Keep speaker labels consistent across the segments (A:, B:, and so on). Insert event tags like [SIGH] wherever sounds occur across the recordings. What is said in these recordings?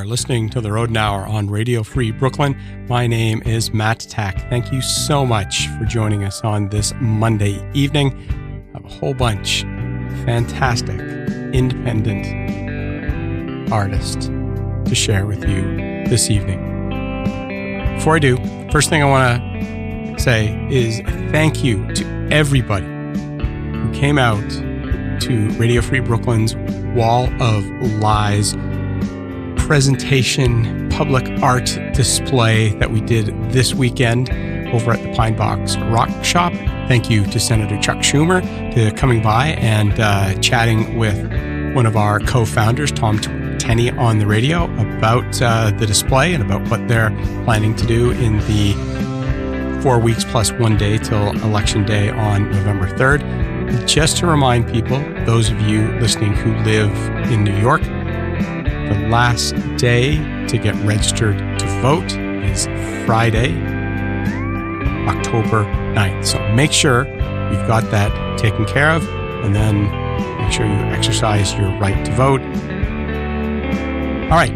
A: are listening to the Rodent Hour on Radio Free Brooklyn. My name is Matt Tack. Thank you so much for joining us on this Monday evening. I have a whole bunch of fantastic independent artists to share with you this evening. Before I do, first thing I want to say is thank you to everybody who came out to Radio Free Brooklyn's Wall of Lies presentation public art display that we did this weekend over at the Pine Box Rock Shop. Thank you to Senator Chuck Schumer to coming by and uh, chatting with one of our co-founders, Tom Tenney, on the radio about uh, the display and about what they're planning to do in the four weeks plus one day till election day on November 3rd. Just to remind people, those of you listening who live in New York, the last day to get registered to vote is Friday, October 9th. So make sure you've got that taken care of and then make sure you exercise your right to vote. All right.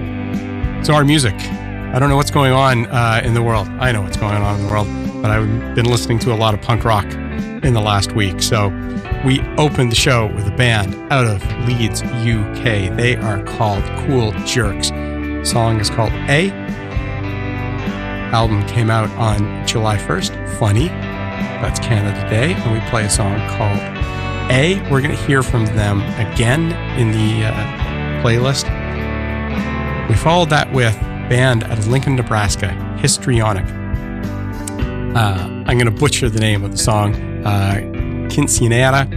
A: So, our music. I don't know what's going on uh, in the world. I know what's going on in the world, but I've been listening to a lot of punk rock in the last week. So, we opened the show with a band out of Leeds, UK. They are called Cool Jerks. The song is called A. Album came out on July 1st. Funny. That's Canada Day. And we play a song called A. We're going to hear from them again in the uh, playlist. We followed that with band out of Lincoln, Nebraska, Histrionic. Uh, I'm going to butcher the name of the song. Uh, Quinceanera,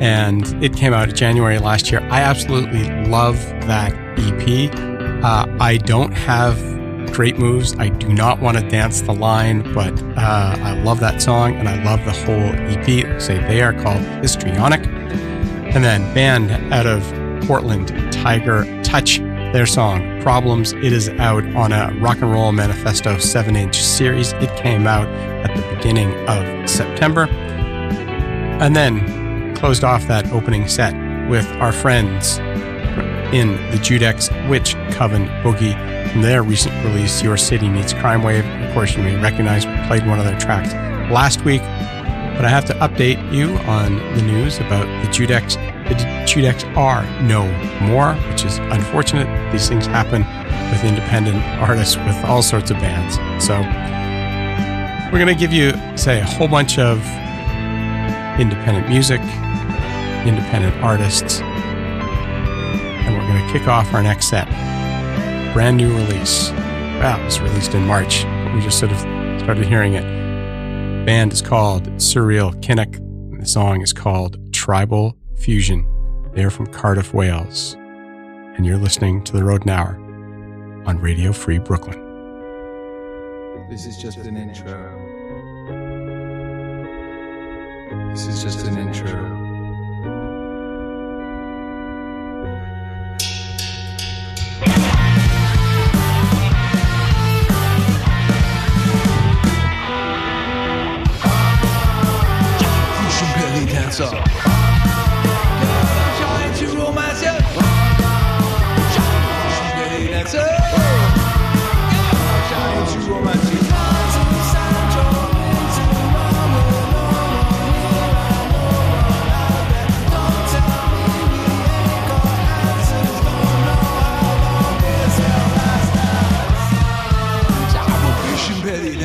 A: and it came out January last year. I absolutely love that EP. Uh, I don't have great moves. I do not want to dance the line, but uh, I love that song and I love the whole EP. Say they are called Histrionic. And then band out of Portland, Tiger Touch, their song Problems. It is out on a Rock and Roll Manifesto 7 inch series. It came out at the beginning of September. And then closed off that opening set with our friends in the Judex Witch Coven Boogie from their recent release, Your City Meets Crime Wave. Of course, you may recognize we played one of their tracks last week, but I have to update you on the news about the Judex. The Judex are no more, which is unfortunate. These things happen with independent artists with all sorts of bands. So we're going to give you, say, a whole bunch of independent music, independent artists. And we're going to kick off our next set. Brand new release. Well, it was released in March, we just sort of started hearing it. The band is called Surreal Kinnock. And the song is called Tribal Fusion. They're from Cardiff, Wales. And you're listening to The Rodent Hour on Radio Free Brooklyn.
B: This is just an intro. This is just an intro. Belly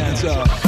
B: Fusion uh, belly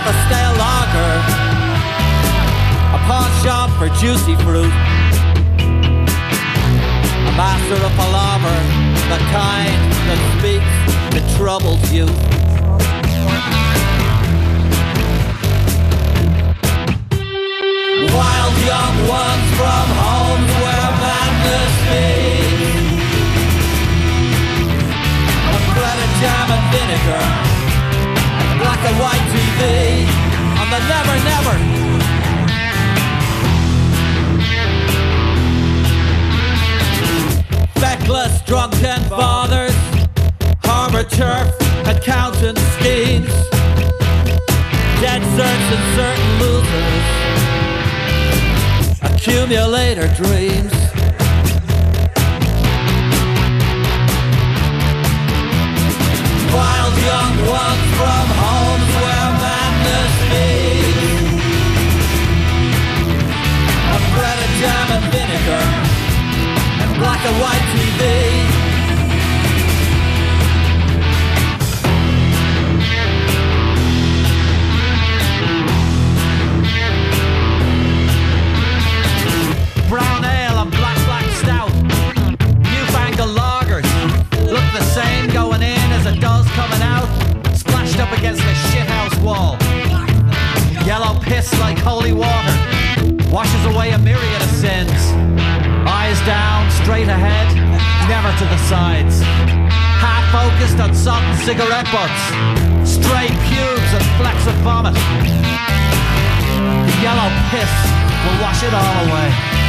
C: With a stale lager, a pawn shop for juicy fruit. A master of palaver, the kind that speaks to troubled youth. Wild young ones from homes where madness meets. A bread and jam and vinegar. Black and white TV on the Never Never. Feckless drunken fathers. Harbor turf, accountant schemes. Dead certs and certain losers accumulator dreams. Wild young ones from homes vinegar and black and white TV. Brown ale and black black stout. Newfangled lagers look the same going in as it does coming out. Splashed up against the shithouse wall. Yellow piss like holy water washes away a myriad of sins. Eyes down, straight ahead, never to the sides. Half focused on salt cigarette butts. Straight pubes and flecks of vomit. The yellow piss will wash it all away.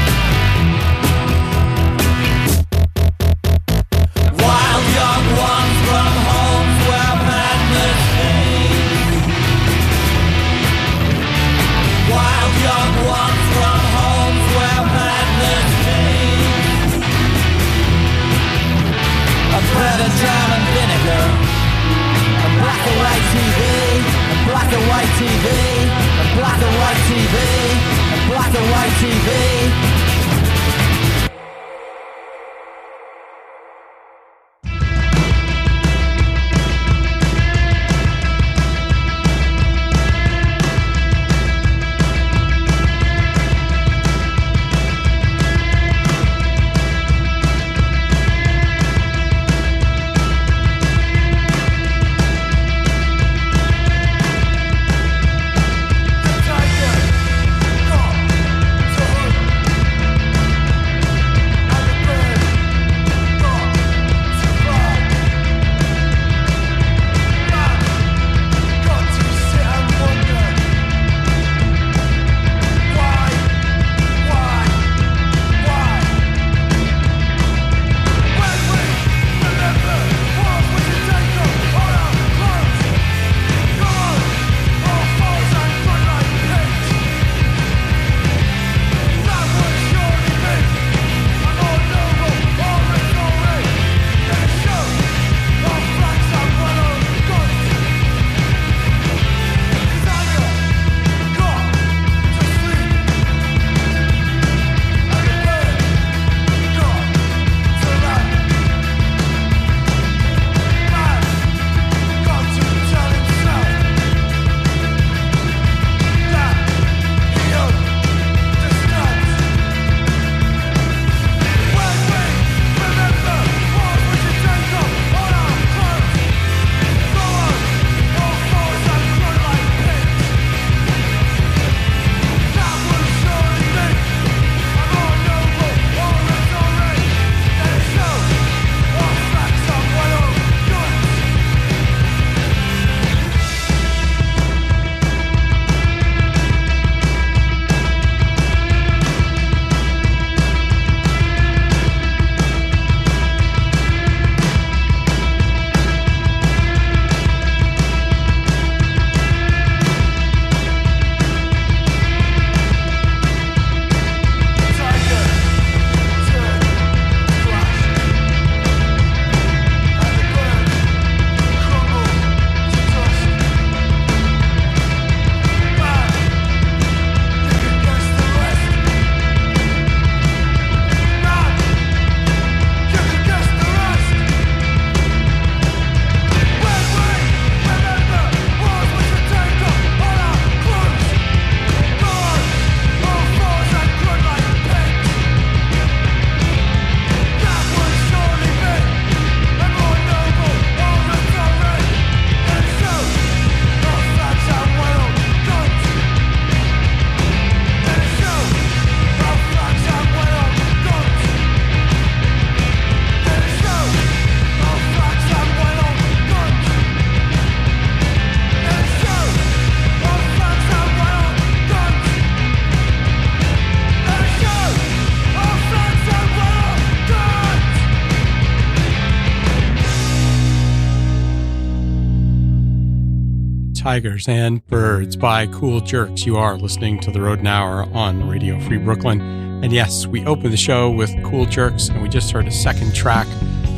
A: Tigers and Birds by Cool Jerks. You are listening to the Rodent Hour on Radio Free Brooklyn. And yes, we opened the show with Cool Jerks, and we just heard a second track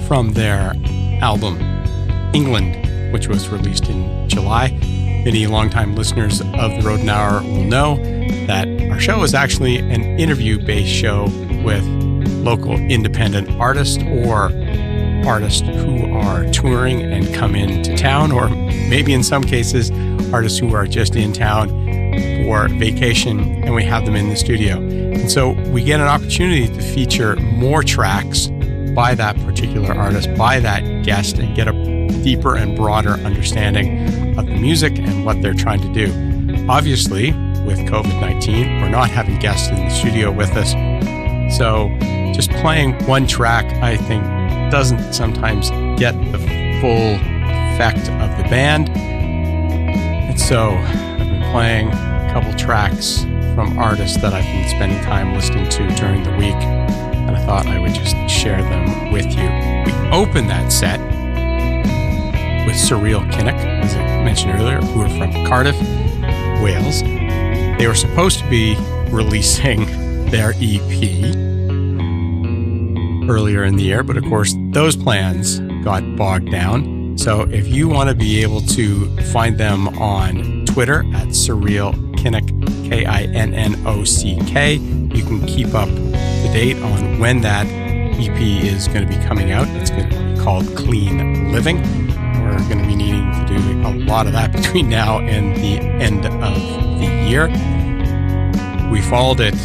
A: from their album, England, which was released in July. Many longtime listeners of the Rodent Hour will know that our show is actually an interview based show with local independent artists or artists who are touring and come into town, or maybe in some cases, artists who are just in town for vacation and we have them in the studio. And so we get an opportunity to feature more tracks by that particular artist, by that guest, and get a deeper and broader understanding of the music and what they're trying to do. Obviously, with COVID 19, we're not having guests in the studio with us. So just playing one track, I think, doesn't sometimes get the full effect of the band. And so I've been playing a couple tracks from artists that I've been spending time listening to during the week, and I thought I would just share them with you. We opened that set with Surreal Kinnock, as I mentioned earlier, who are from Cardiff, Wales. They were supposed to be releasing [LAUGHS] their EP earlier in the year, but of course, those plans got bogged down. So if you want to be able to find them on Twitter at Surreal Kinnock, K I N N O C K, you can keep up to date on when that EP is going to be coming out. It's going to be called Clean Living. We're going to be needing to do a lot of that [LAUGHS] between now and the end of the year. We followed it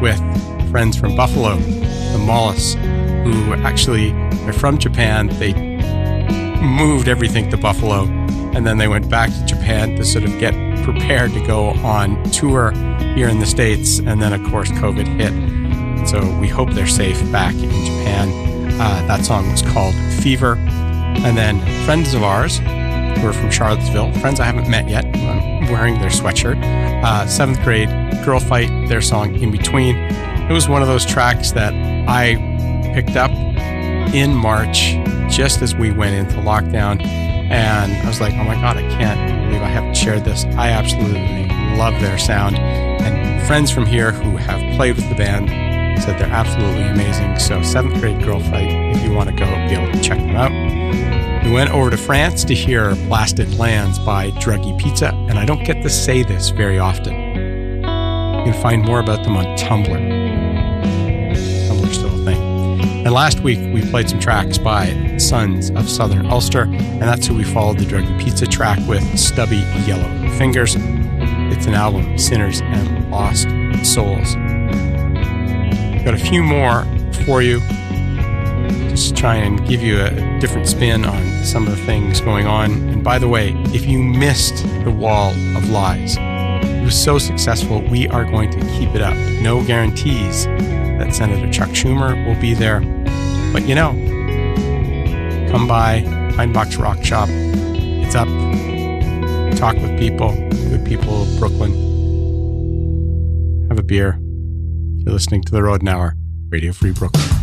A: with friends from Buffalo, the Molice, who actually are from Japan. They moved everything to Buffalo and then they went back to Japan to sort of get prepared to go on tour here in the States. And then, of course, COVID hit. So we hope they're safe back in Japan. Uh, that song was called Fever. And then friends of ours who are from Charlottesville, friends I haven't met yet, I'm wearing their sweatshirt. Uh, seventh grade, Girl Fight, their song In Between. It was one of those tracks that I picked up in March just as we went into lockdown. And I was like, oh my God, I can't believe I haven't shared this. I absolutely love their sound. And friends from here who have played with the band said they're absolutely amazing. So, seventh grade Girl Fight, if you want to go, be able to check them out. We went over to France to hear Blasted Lands by Druggy Pizza, and I don't get to say this very often. You can find more about them on Tumblr. And last week we played some tracks by Sons of Southern Ulster, and that's who we followed the Druggy Pizza track with Stubby Yellow Fingers. It's an album, Sinners and Lost Souls. Got a few more for you. Just try and give you a different spin on some of the things going on. And by the way, if you missed the Wall of Lies, it was so successful, we are going to keep it up. No guarantees that Senator Chuck Schumer will be there. But you know, come by Box Rock Shop. It's up. Talk with people, good people of Brooklyn. Have a beer. You're listening to The Rodent Hour, Radio Free Brooklyn.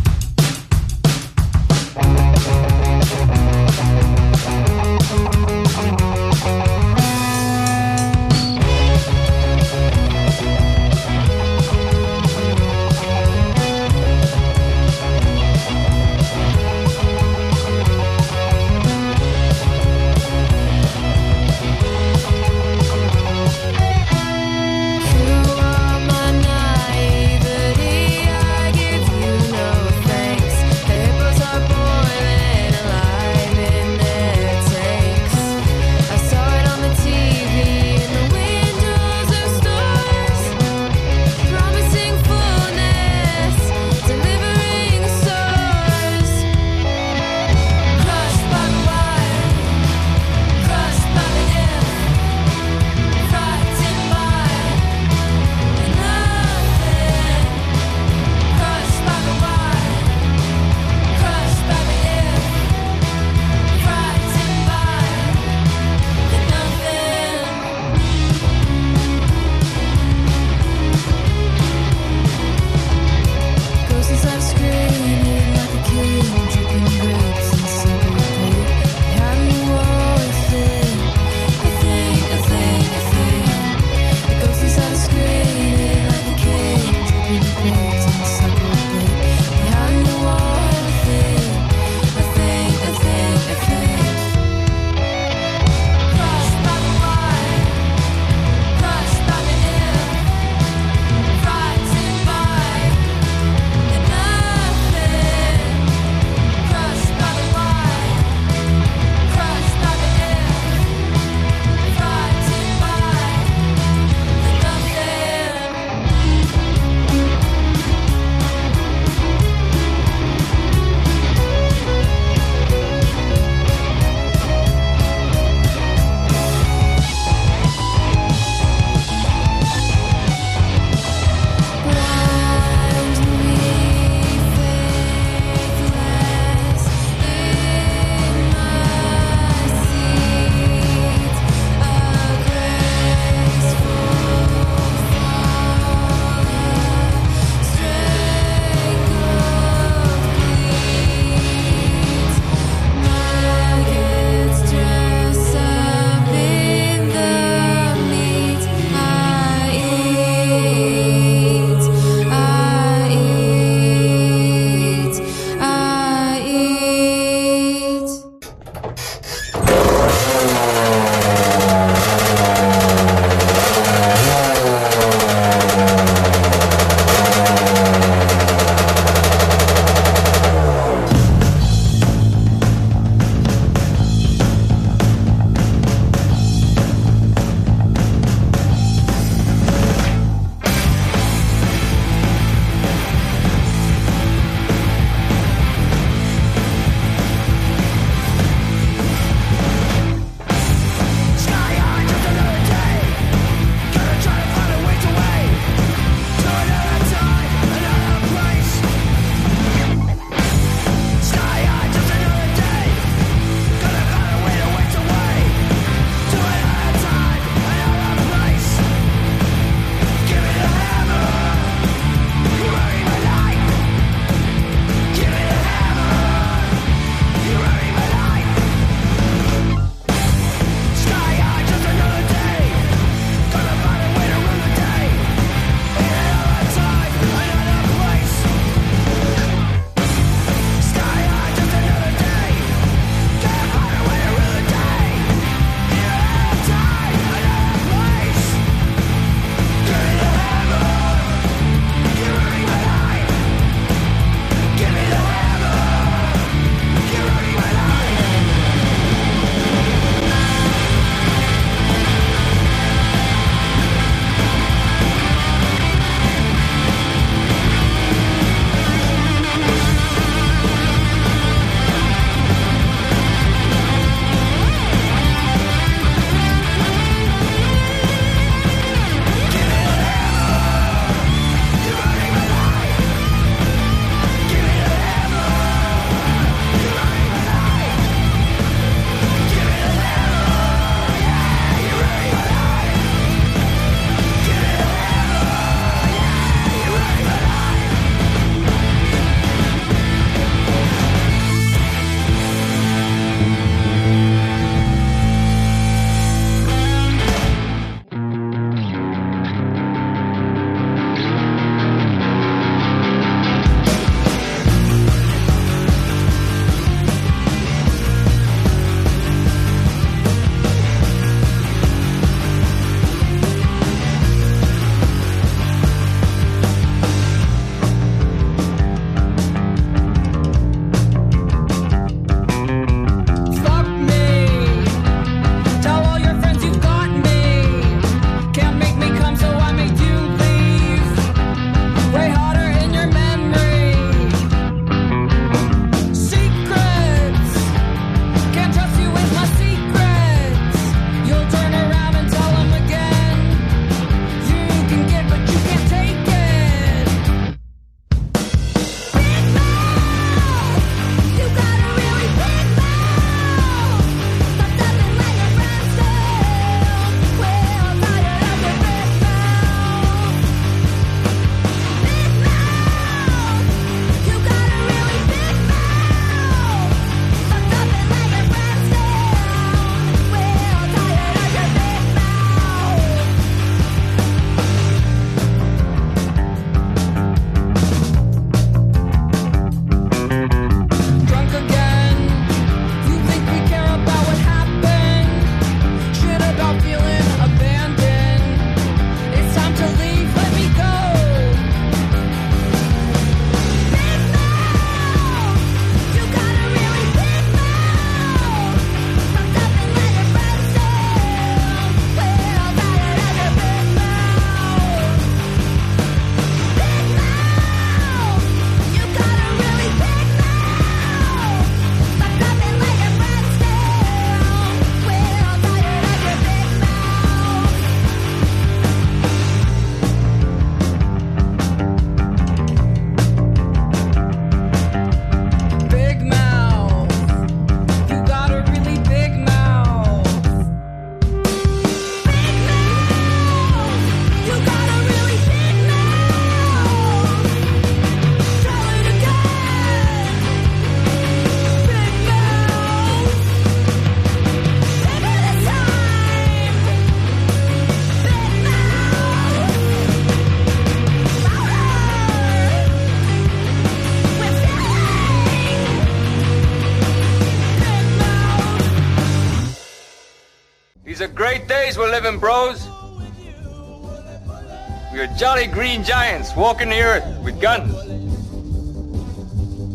D: Jolly green giants walking the earth with guns.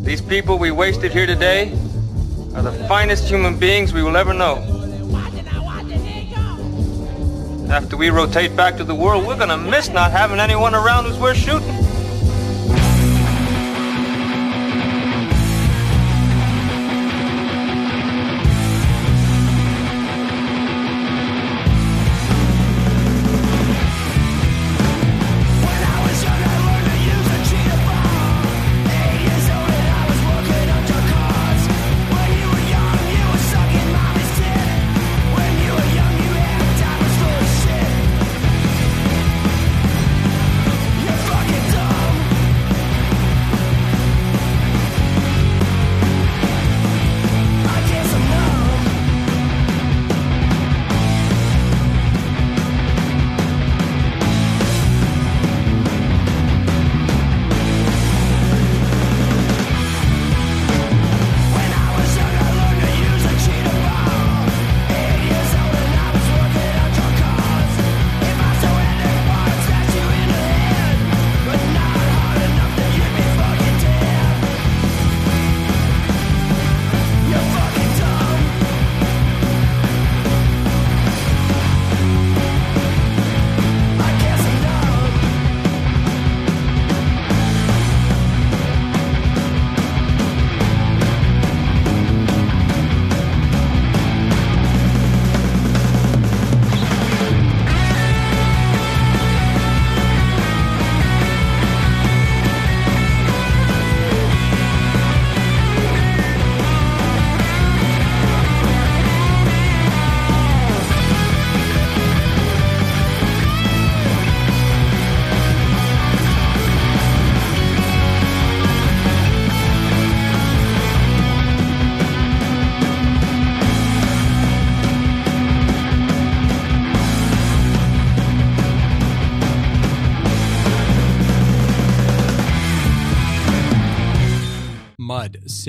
D: These people we wasted here today are the finest human beings we will ever know. After we rotate back to the world, we're gonna miss not having anyone around who's worth shooting.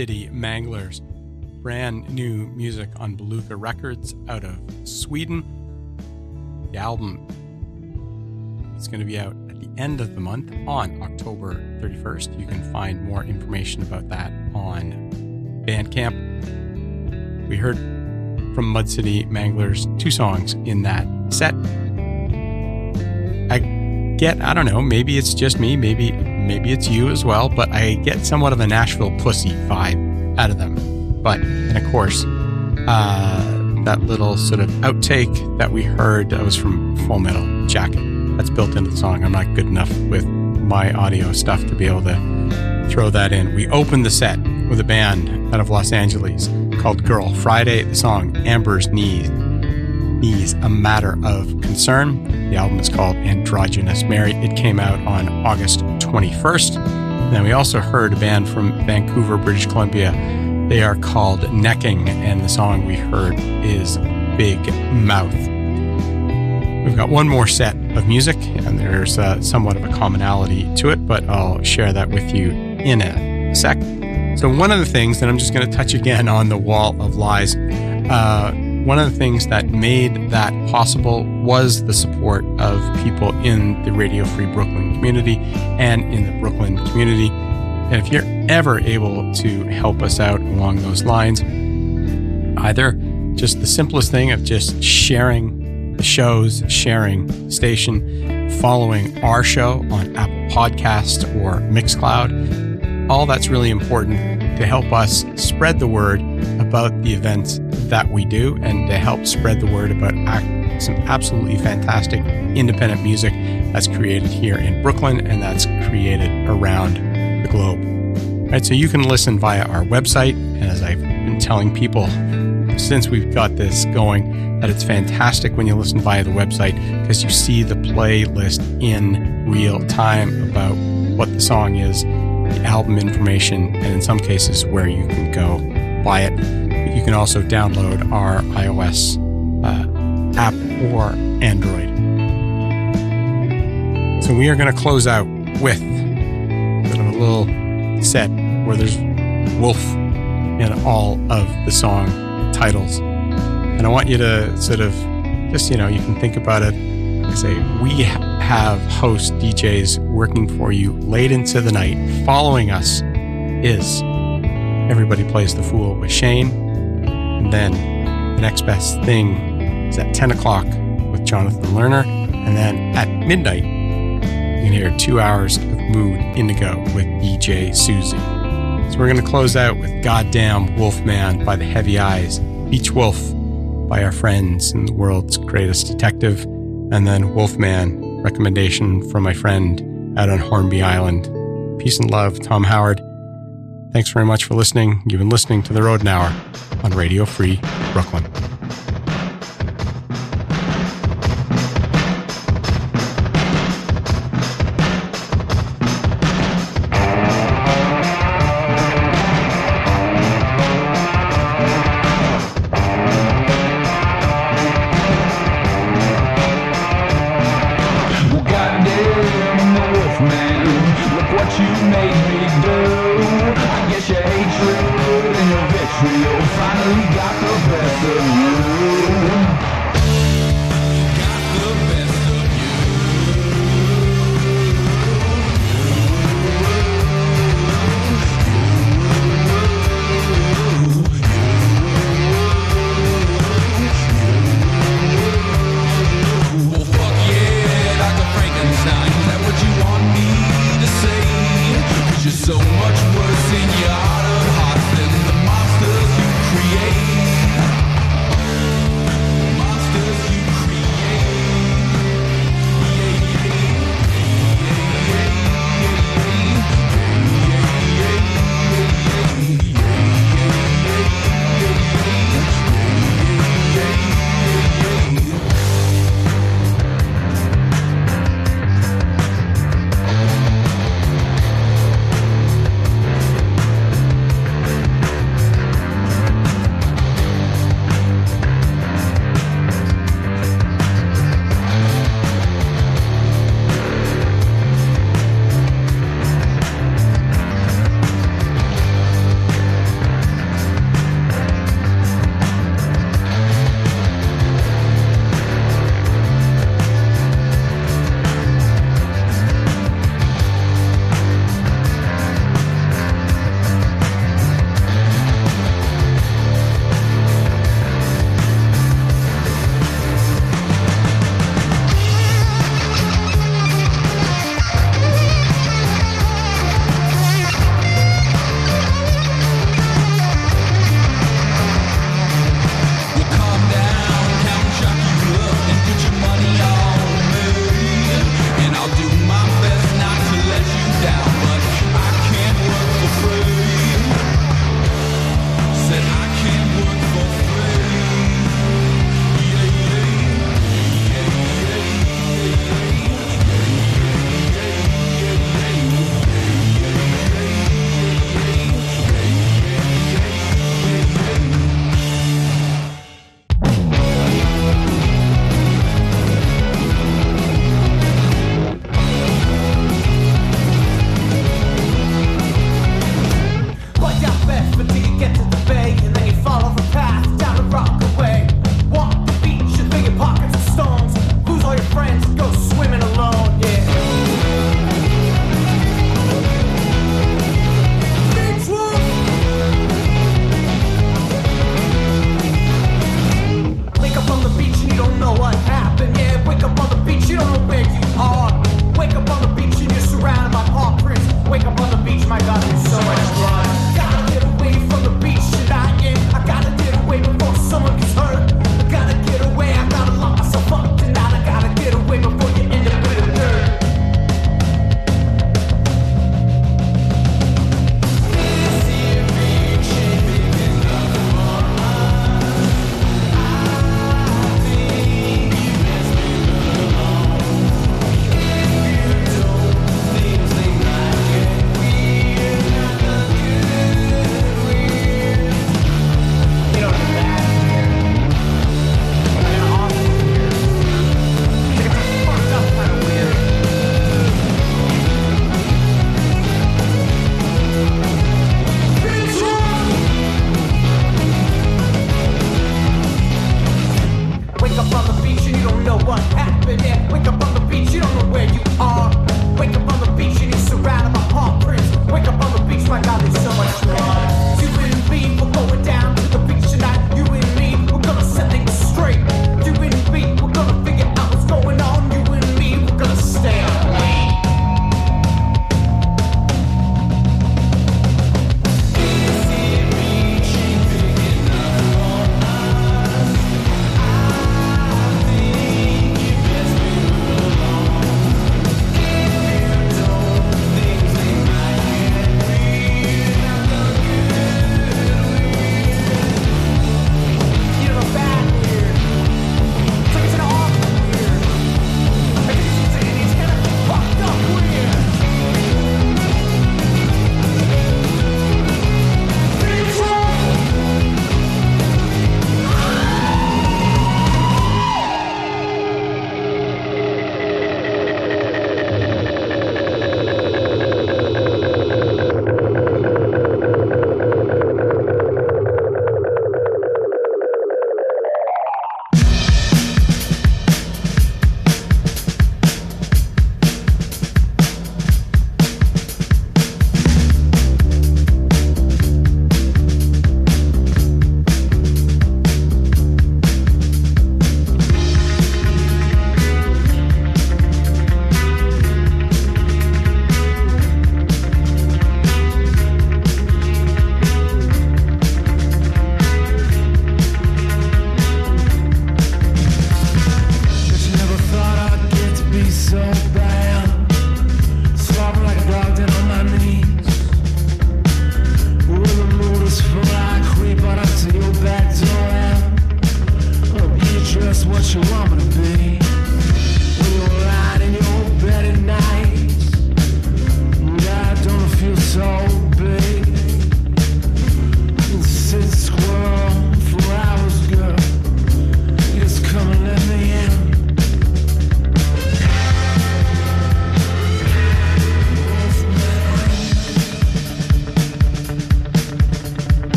A: City Manglers. Brand new music on Beluga Records out of Sweden. The album is going to be out at the end of the month on October 31st. You can find more information about that on Bandcamp. We heard from Mud City Manglers two songs in that set. I get, I don't know, maybe it's just me, maybe maybe it's you as well, but I get somewhat of a Nashville pussy vibe out of them. But and of course, uh, that little sort of outtake that we heard that was from Full Metal Jacket. That's built into the song. I'm not good enough with my audio stuff to be able to throw that in. We opened the set with a band out of Los Angeles called Girl Friday. The song Amber's Knees. Knees, a matter of concern. The album is called Androgynous Mary. It came out on August 21st. And then we also heard a band from Vancouver, British Columbia. They are called Necking, and the song we heard is Big Mouth. We've got one more set of music, and there's uh, somewhat of a commonality to it, but I'll share that with you in a sec. So, one of the things that I'm just going to touch again on the wall of lies. Uh, one of the things that made that possible was the support of people in the Radio Free Brooklyn community and in the Brooklyn community. And if you're ever able to help us out along those lines, either just the simplest thing of just sharing the shows, sharing the station, following our show on Apple Podcast or Mixcloud, all that's really important to help us spread the word about the events that we do and to help spread the word about some absolutely fantastic independent music that's created here in Brooklyn and that's created around the globe. Right, so you can listen via our website, and as I've been telling people since we've got this going, that it's fantastic when you listen via the website because you see the playlist in real time about what the song is, the album information, and in some cases where you can go buy it. You can also download our iOS uh, app or Android. So we are going to close out with sort of a little set where there's wolf in all of the song titles. And I want you to sort of just, you know, you can think about it. I say, we have host DJs working for you late into the night. Following us is Everybody Plays the Fool with Shane. Then the next best thing is at 10 o'clock with Jonathan Lerner. And then at midnight, you can hear two hours of Mood Indigo with DJ Susie. So we're going to close out with Goddamn Wolfman by the Heavy Eyes, Beach Wolf by our friends and the world's greatest detective, and then Wolfman, recommendation from my friend out on Hornby Island. Peace and love, Tom Howard. Thanks very much for listening. You've been listening to The Rodent Hour on Radio Free Brooklyn.